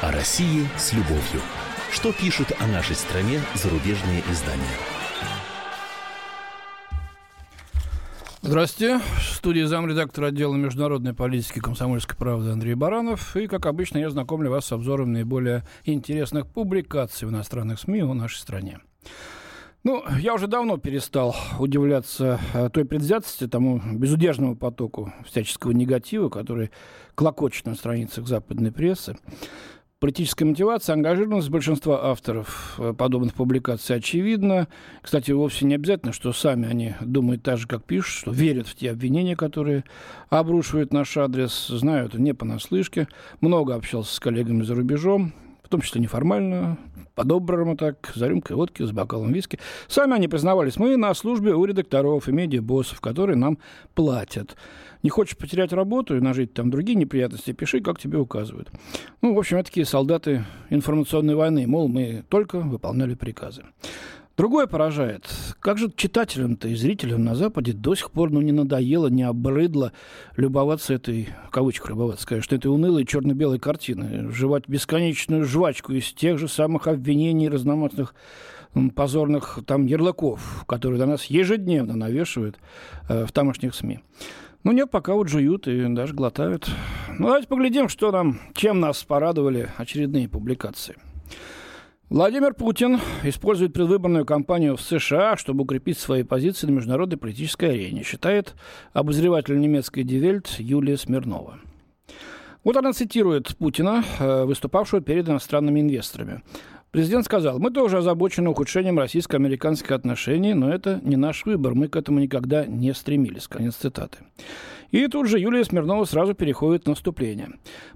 О России с любовью. Что пишут о нашей стране зарубежные издания? Здравствуйте. В студии замредактора отдела международной политики комсомольской правды Андрей Баранов. И, как обычно, я знакомлю вас с обзором наиболее интересных публикаций в иностранных СМИ о нашей стране. Ну, я уже давно перестал удивляться э, той предвзятости, тому безудержному потоку всяческого негатива, который клокочет на страницах западной прессы. Политическая мотивация, ангажированность большинства авторов э, подобных публикаций очевидна. Кстати, вовсе не обязательно, что сами они думают так же, как пишут, что верят в те обвинения, которые обрушивают наш адрес. Знаю это не понаслышке. Много общался с коллегами за рубежом, том числе неформально, по-доброму так, за рюмкой водки, с бокалом виски. Сами они признавались, мы на службе у редакторов и медиабоссов, которые нам платят. Не хочешь потерять работу и нажить там другие неприятности, пиши, как тебе указывают. Ну, в общем, это такие солдаты информационной войны, мол, мы только выполняли приказы. Другое поражает. Как же читателям-то и зрителям на Западе до сих пор ну, не надоело, не обрыдло любоваться этой, в кавычках любоваться, конечно, этой унылой черно-белой картины, жевать бесконечную жвачку из тех же самых обвинений разномастных позорных там ярлыков, которые до нас ежедневно навешивают э, в тамошних СМИ. Ну нет, пока вот жуют и даже глотают. Ну давайте поглядим, что нам, чем нас порадовали очередные публикации. Владимир Путин использует предвыборную кампанию в США, чтобы укрепить свои позиции на международной политической арене, считает обозреватель немецкой Дивельт Юлия Смирнова. Вот она цитирует Путина, э, выступавшего перед иностранными инвесторами. Президент сказал, мы тоже озабочены ухудшением российско-американских отношений, но это не наш выбор, мы к этому никогда не стремились. Конец цитаты. И тут же Юлия Смирнова сразу переходит в наступление.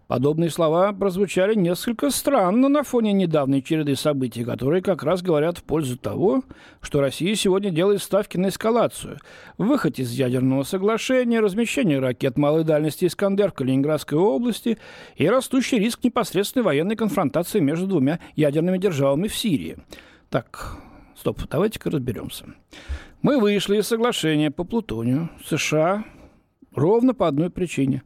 Подобные слова прозвучали несколько странно на фоне недавней череды событий, которые как раз говорят в пользу того, что Россия сегодня делает ставки на эскалацию. Выход из ядерного соглашения, размещение ракет малой дальности «Искандер» в Калининградской области и растущий риск непосредственной военной конфронтации между двумя ядерными державами в Сирии. Так, стоп, давайте-ка разберемся. Мы вышли из соглашения по плутонию. США Ровно по одной причине.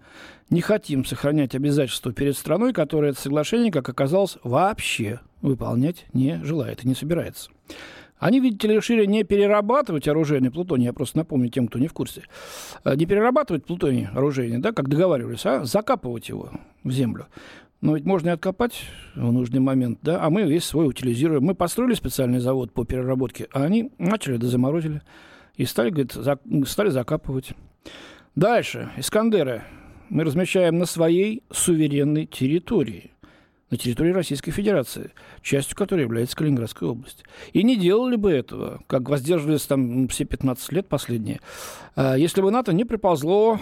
Не хотим сохранять обязательства перед страной, которая это соглашение, как оказалось, вообще выполнять не желает и не собирается. Они, видите ли, решили не перерабатывать оружейный плутоний, я просто напомню тем, кто не в курсе, а не перерабатывать плутоний оружейный, да, как договаривались, а закапывать его в землю. Но ведь можно и откопать в нужный момент, да, а мы весь свой утилизируем. Мы построили специальный завод по переработке, а они начали да заморозили и стали, говорит, за, стали закапывать. Дальше. Искандеры мы размещаем на своей суверенной территории, на территории Российской Федерации, частью которой является Калининградская область. И не делали бы этого, как воздерживались там все 15 лет последние, а если бы НАТО не приползло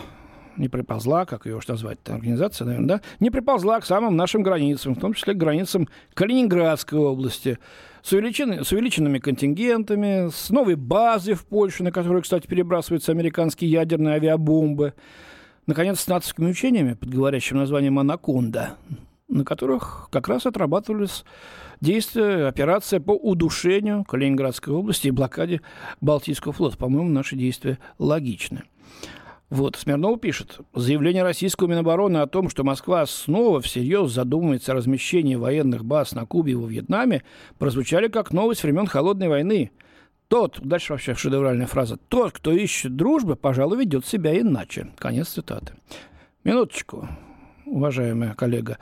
не приползла, как ее уж назвать, организация, наверное, да, не приползла к самым нашим границам, в том числе к границам Калининградской области, с, увеличен... с увеличенными контингентами, с новой базой в Польше, на которую, кстати, перебрасываются американские ядерные авиабомбы, наконец, с нацистскими учениями под говорящим названием «Анаконда», на которых как раз отрабатывались действия, операция по удушению Калининградской области и блокаде Балтийского флота. По-моему, наши действия логичны. Вот, Смирнов пишет. Заявление российского Минобороны о том, что Москва снова всерьез задумывается о размещении военных баз на Кубе и во Вьетнаме, прозвучали как новость времен Холодной войны. Тот, дальше вообще шедевральная фраза, тот, кто ищет дружбы, пожалуй, ведет себя иначе. Конец цитаты. Минуточку, уважаемая коллега.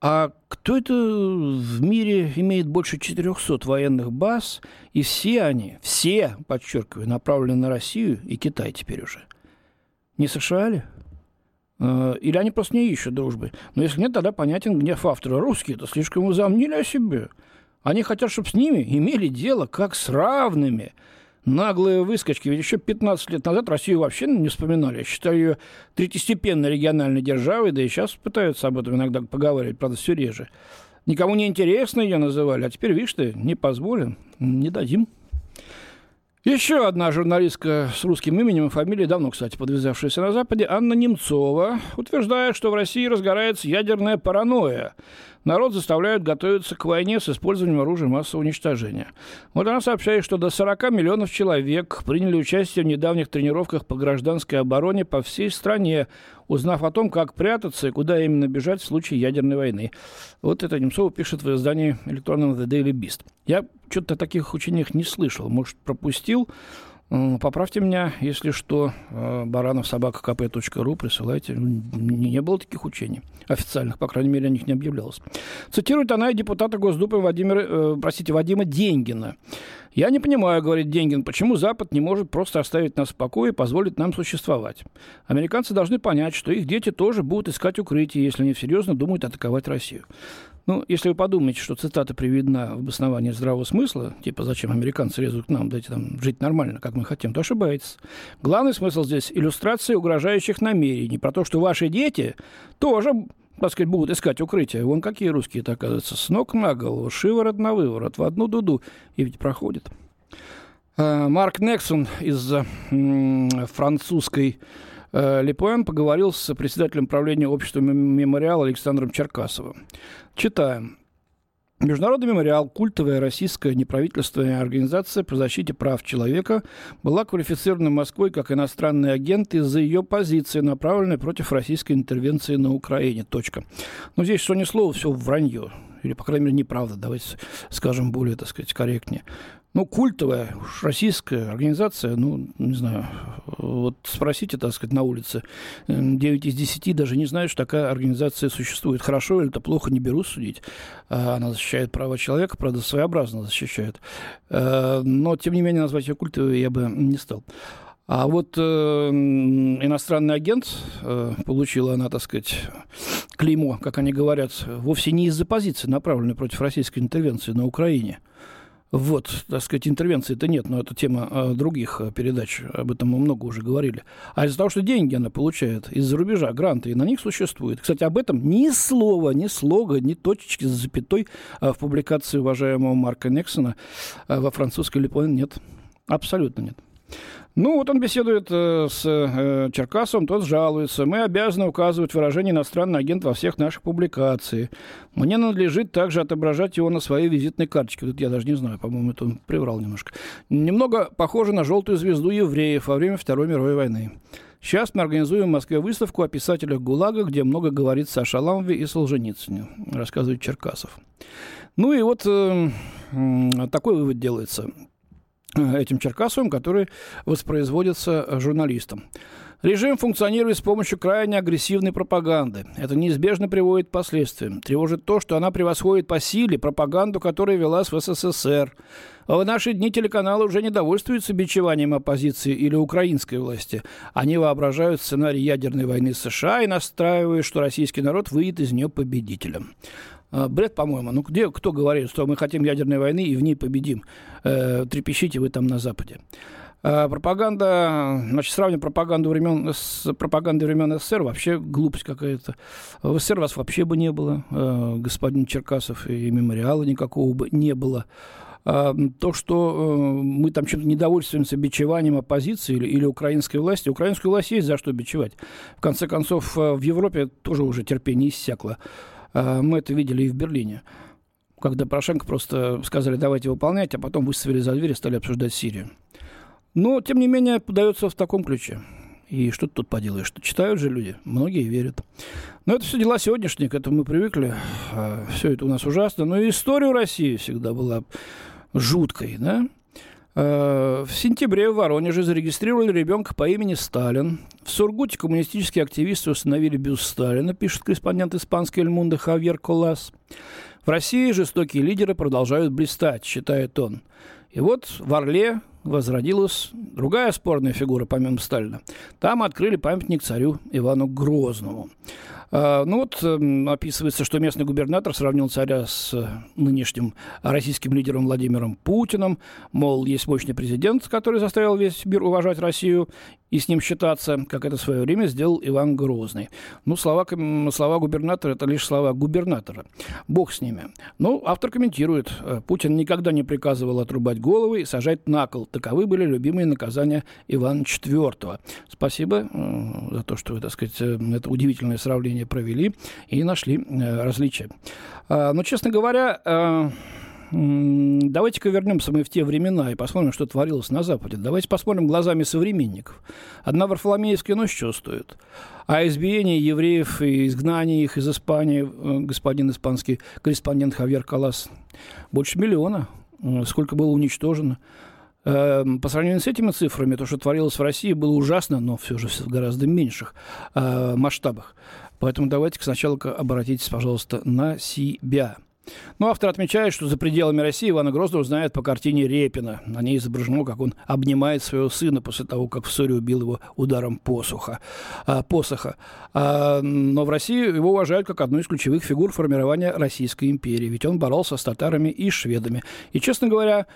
А кто это в мире имеет больше 400 военных баз, и все они, все, подчеркиваю, направлены на Россию и Китай теперь уже – не США ли? Э, или они просто не ищут дружбы. Но если нет, тогда понятен гнев автора. Русские это слишком возомнили о себе. Они хотят, чтобы с ними имели дело как с равными. Наглые выскочки. Ведь еще 15 лет назад Россию вообще не вспоминали. Я считаю ее третьестепенной региональной державой, да и сейчас пытаются об этом иногда поговаривать, правда, все реже. Никому не интересно ее называли, а теперь, видишь ты, не позволим, не дадим. Еще одна журналистка с русским именем и фамилией, давно, кстати, подвязавшаяся на Западе, Анна Немцова, утверждает, что в России разгорается ядерная паранойя. Народ заставляют готовиться к войне с использованием оружия массового уничтожения. Вот она сообщает, что до 40 миллионов человек приняли участие в недавних тренировках по гражданской обороне по всей стране, узнав о том, как прятаться и куда именно бежать в случае ядерной войны. Вот это Немцова пишет в издании электронного The Daily Beast. Я что-то таких учениях не слышал, может, пропустил. Поправьте меня, если что, э, баранов собака кп.ру присылайте. Не было таких учений официальных, по крайней мере, о них не объявлялось. Цитирует она и депутата Госдумы Владимира, э, простите, Вадима Деньгина. «Я не понимаю, — говорит Деньгин, — почему Запад не может просто оставить нас в покое и позволить нам существовать. Американцы должны понять, что их дети тоже будут искать укрытие, если они серьезно думают атаковать Россию. Ну, если вы подумаете, что цитата приведена в обосновании здравого смысла, типа «зачем американцы лезут к нам, дайте там жить нормально, как мы хотим», то ошибаетесь. Главный смысл здесь – иллюстрация угрожающих намерений, про то, что ваши дети тоже так сказать, будут искать укрытие. Вон какие русские-то, оказывается, с ног на голову, шиворот на выворот, в одну дуду, и ведь проходит. А, Марк Нексон из французской Э, Липуэн поговорил с председателем правления общества «Мемориал» Александром Черкасовым. Читаем. Международный мемориал, культовая российская неправительственная организация по защите прав человека, была квалифицирована Москвой как иностранный агент из-за ее позиции, направленной против российской интервенции на Украине. Точка. Но здесь что ни слово, все вранье. Или, по крайней мере, неправда. Давайте скажем более, так сказать, корректнее ну, культовая уж российская организация, ну, не знаю, вот спросите, так сказать, на улице, 9 из 10 даже не знают, что такая организация существует. Хорошо или это плохо, не беру судить. А, она защищает права человека, правда, своеобразно защищает. А, но, тем не менее, назвать ее культовой я бы не стал. А вот э, иностранный агент, э, получила она, так сказать, клеймо, как они говорят, вовсе не из-за позиции, направленной против российской интервенции на Украине – вот, так сказать, интервенции-то нет, но это тема э, других э, передач, об этом мы много уже говорили. А из-за того, что деньги она получает из-за рубежа, гранты, и на них существует. Кстати, об этом ни слова, ни слога, ни точечки с запятой э, в публикации уважаемого Марка Нексона во французской Лепоэн нет. Абсолютно нет. Ну, вот он беседует э, с э, Черкасом, тот жалуется. Мы обязаны указывать выражение «иностранный агент» во всех наших публикациях. Мне надлежит также отображать его на своей визитной карточке. Вот я даже не знаю, по-моему, это он приврал немножко. Немного похоже на желтую звезду евреев во время Второй мировой войны. Сейчас мы организуем в Москве выставку о писателях ГУЛАГа, где много говорится о Шаламове и Солженицыне, рассказывает Черкасов. Ну и вот э, такой вывод делается. Э, этим Черкасовым, который воспроизводится э, журналистом. Режим функционирует с помощью крайне агрессивной пропаганды. Это неизбежно приводит к последствиям. Тревожит то, что она превосходит по силе пропаганду, которая велась в СССР. А в наши дни телеканалы уже не довольствуются бичеванием оппозиции или украинской власти. Они воображают сценарий ядерной войны США и настраивают, что российский народ выйдет из нее победителем. А, бред, по-моему. Ну, где кто говорит, что мы хотим ядерной войны и в ней победим? Э, трепещите вы там на Западе. А, пропаганда, значит, сравнивать пропаганду времен с пропагандой времен СССР вообще глупость какая-то. В СССР вас вообще бы не было, э, господин Черкасов, и мемориала никакого бы не было. А, то, что э, мы там чем-то недовольствуемся бичеванием оппозиции или, или украинской власти, украинскую власть есть за что бичевать. В конце концов, в Европе тоже уже терпение иссякло. А, мы это видели и в Берлине, когда Порошенко просто сказали, давайте выполнять, а потом выставили за дверь и стали обсуждать Сирию. Но, тем не менее, подается в таком ключе. И что ты тут поделаешь? Что читают же люди, многие верят. Но это все дела сегодняшние, к этому мы привыкли. А, все это у нас ужасно. Но и история России всегда была жуткой, да? Э, в сентябре в Воронеже зарегистрировали ребенка по имени Сталин. В Сургуте коммунистические активисты установили бюст Сталина, пишет корреспондент испанской Эль Мунда Хавьер Колас. В России жестокие лидеры продолжают блистать, считает он. И вот в Орле возродилась другая спорная фигура, помимо Сталина. Там открыли памятник царю Ивану Грозному. А, ну вот эм, описывается, что местный губернатор сравнил царя с э, нынешним российским лидером Владимиром Путиным. Мол, есть мощный президент, который заставил весь мир уважать Россию и с ним считаться, как это в свое время сделал Иван Грозный. Ну, слова, слова губернатора – это лишь слова губернатора. Бог с ними. Ну, автор комментирует. Э, Путин никогда не приказывал отрубать головы и сажать на кол. Таковы были любимые наказания Ивана IV. Спасибо э, за то, что вы, так сказать, это удивительное сравнение провели и нашли э, различия. А, но, честно говоря, э, Давайте-ка вернемся мы в те времена и посмотрим, что творилось на Западе. Давайте посмотрим глазами современников. Одна Варфоломеевская ночь что стоит? А избиение евреев и изгнание их из Испании, э, господин испанский корреспондент Хавьер Калас, больше миллиона. Сколько было уничтожено. Эм, по сравнению с этими цифрами, то, что творилось в России, было ужасно, но все же в гораздо меньших э, масштабах. Поэтому давайте сначала обратитесь, пожалуйста, на себя. Но автор отмечает, что за пределами России Ивана Грозного знает по картине Репина. На ней изображено, как он обнимает своего сына после того, как в ссоре убил его ударом посуха, а, посоха. А, но в России его уважают как одну из ключевых фигур формирования Российской империи. Ведь он боролся с татарами и шведами. И, честно говоря,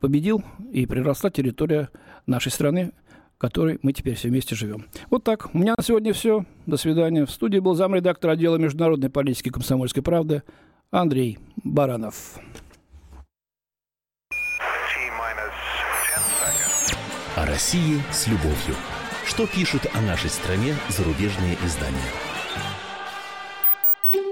победил, и приросла территория нашей страны, которой мы теперь все вместе живем. Вот так. У меня на сегодня все. До свидания. В студии был замредактор отдела международной политики комсомольской правды Андрей Баранов. О России с любовью. Что пишут о нашей стране зарубежные издания?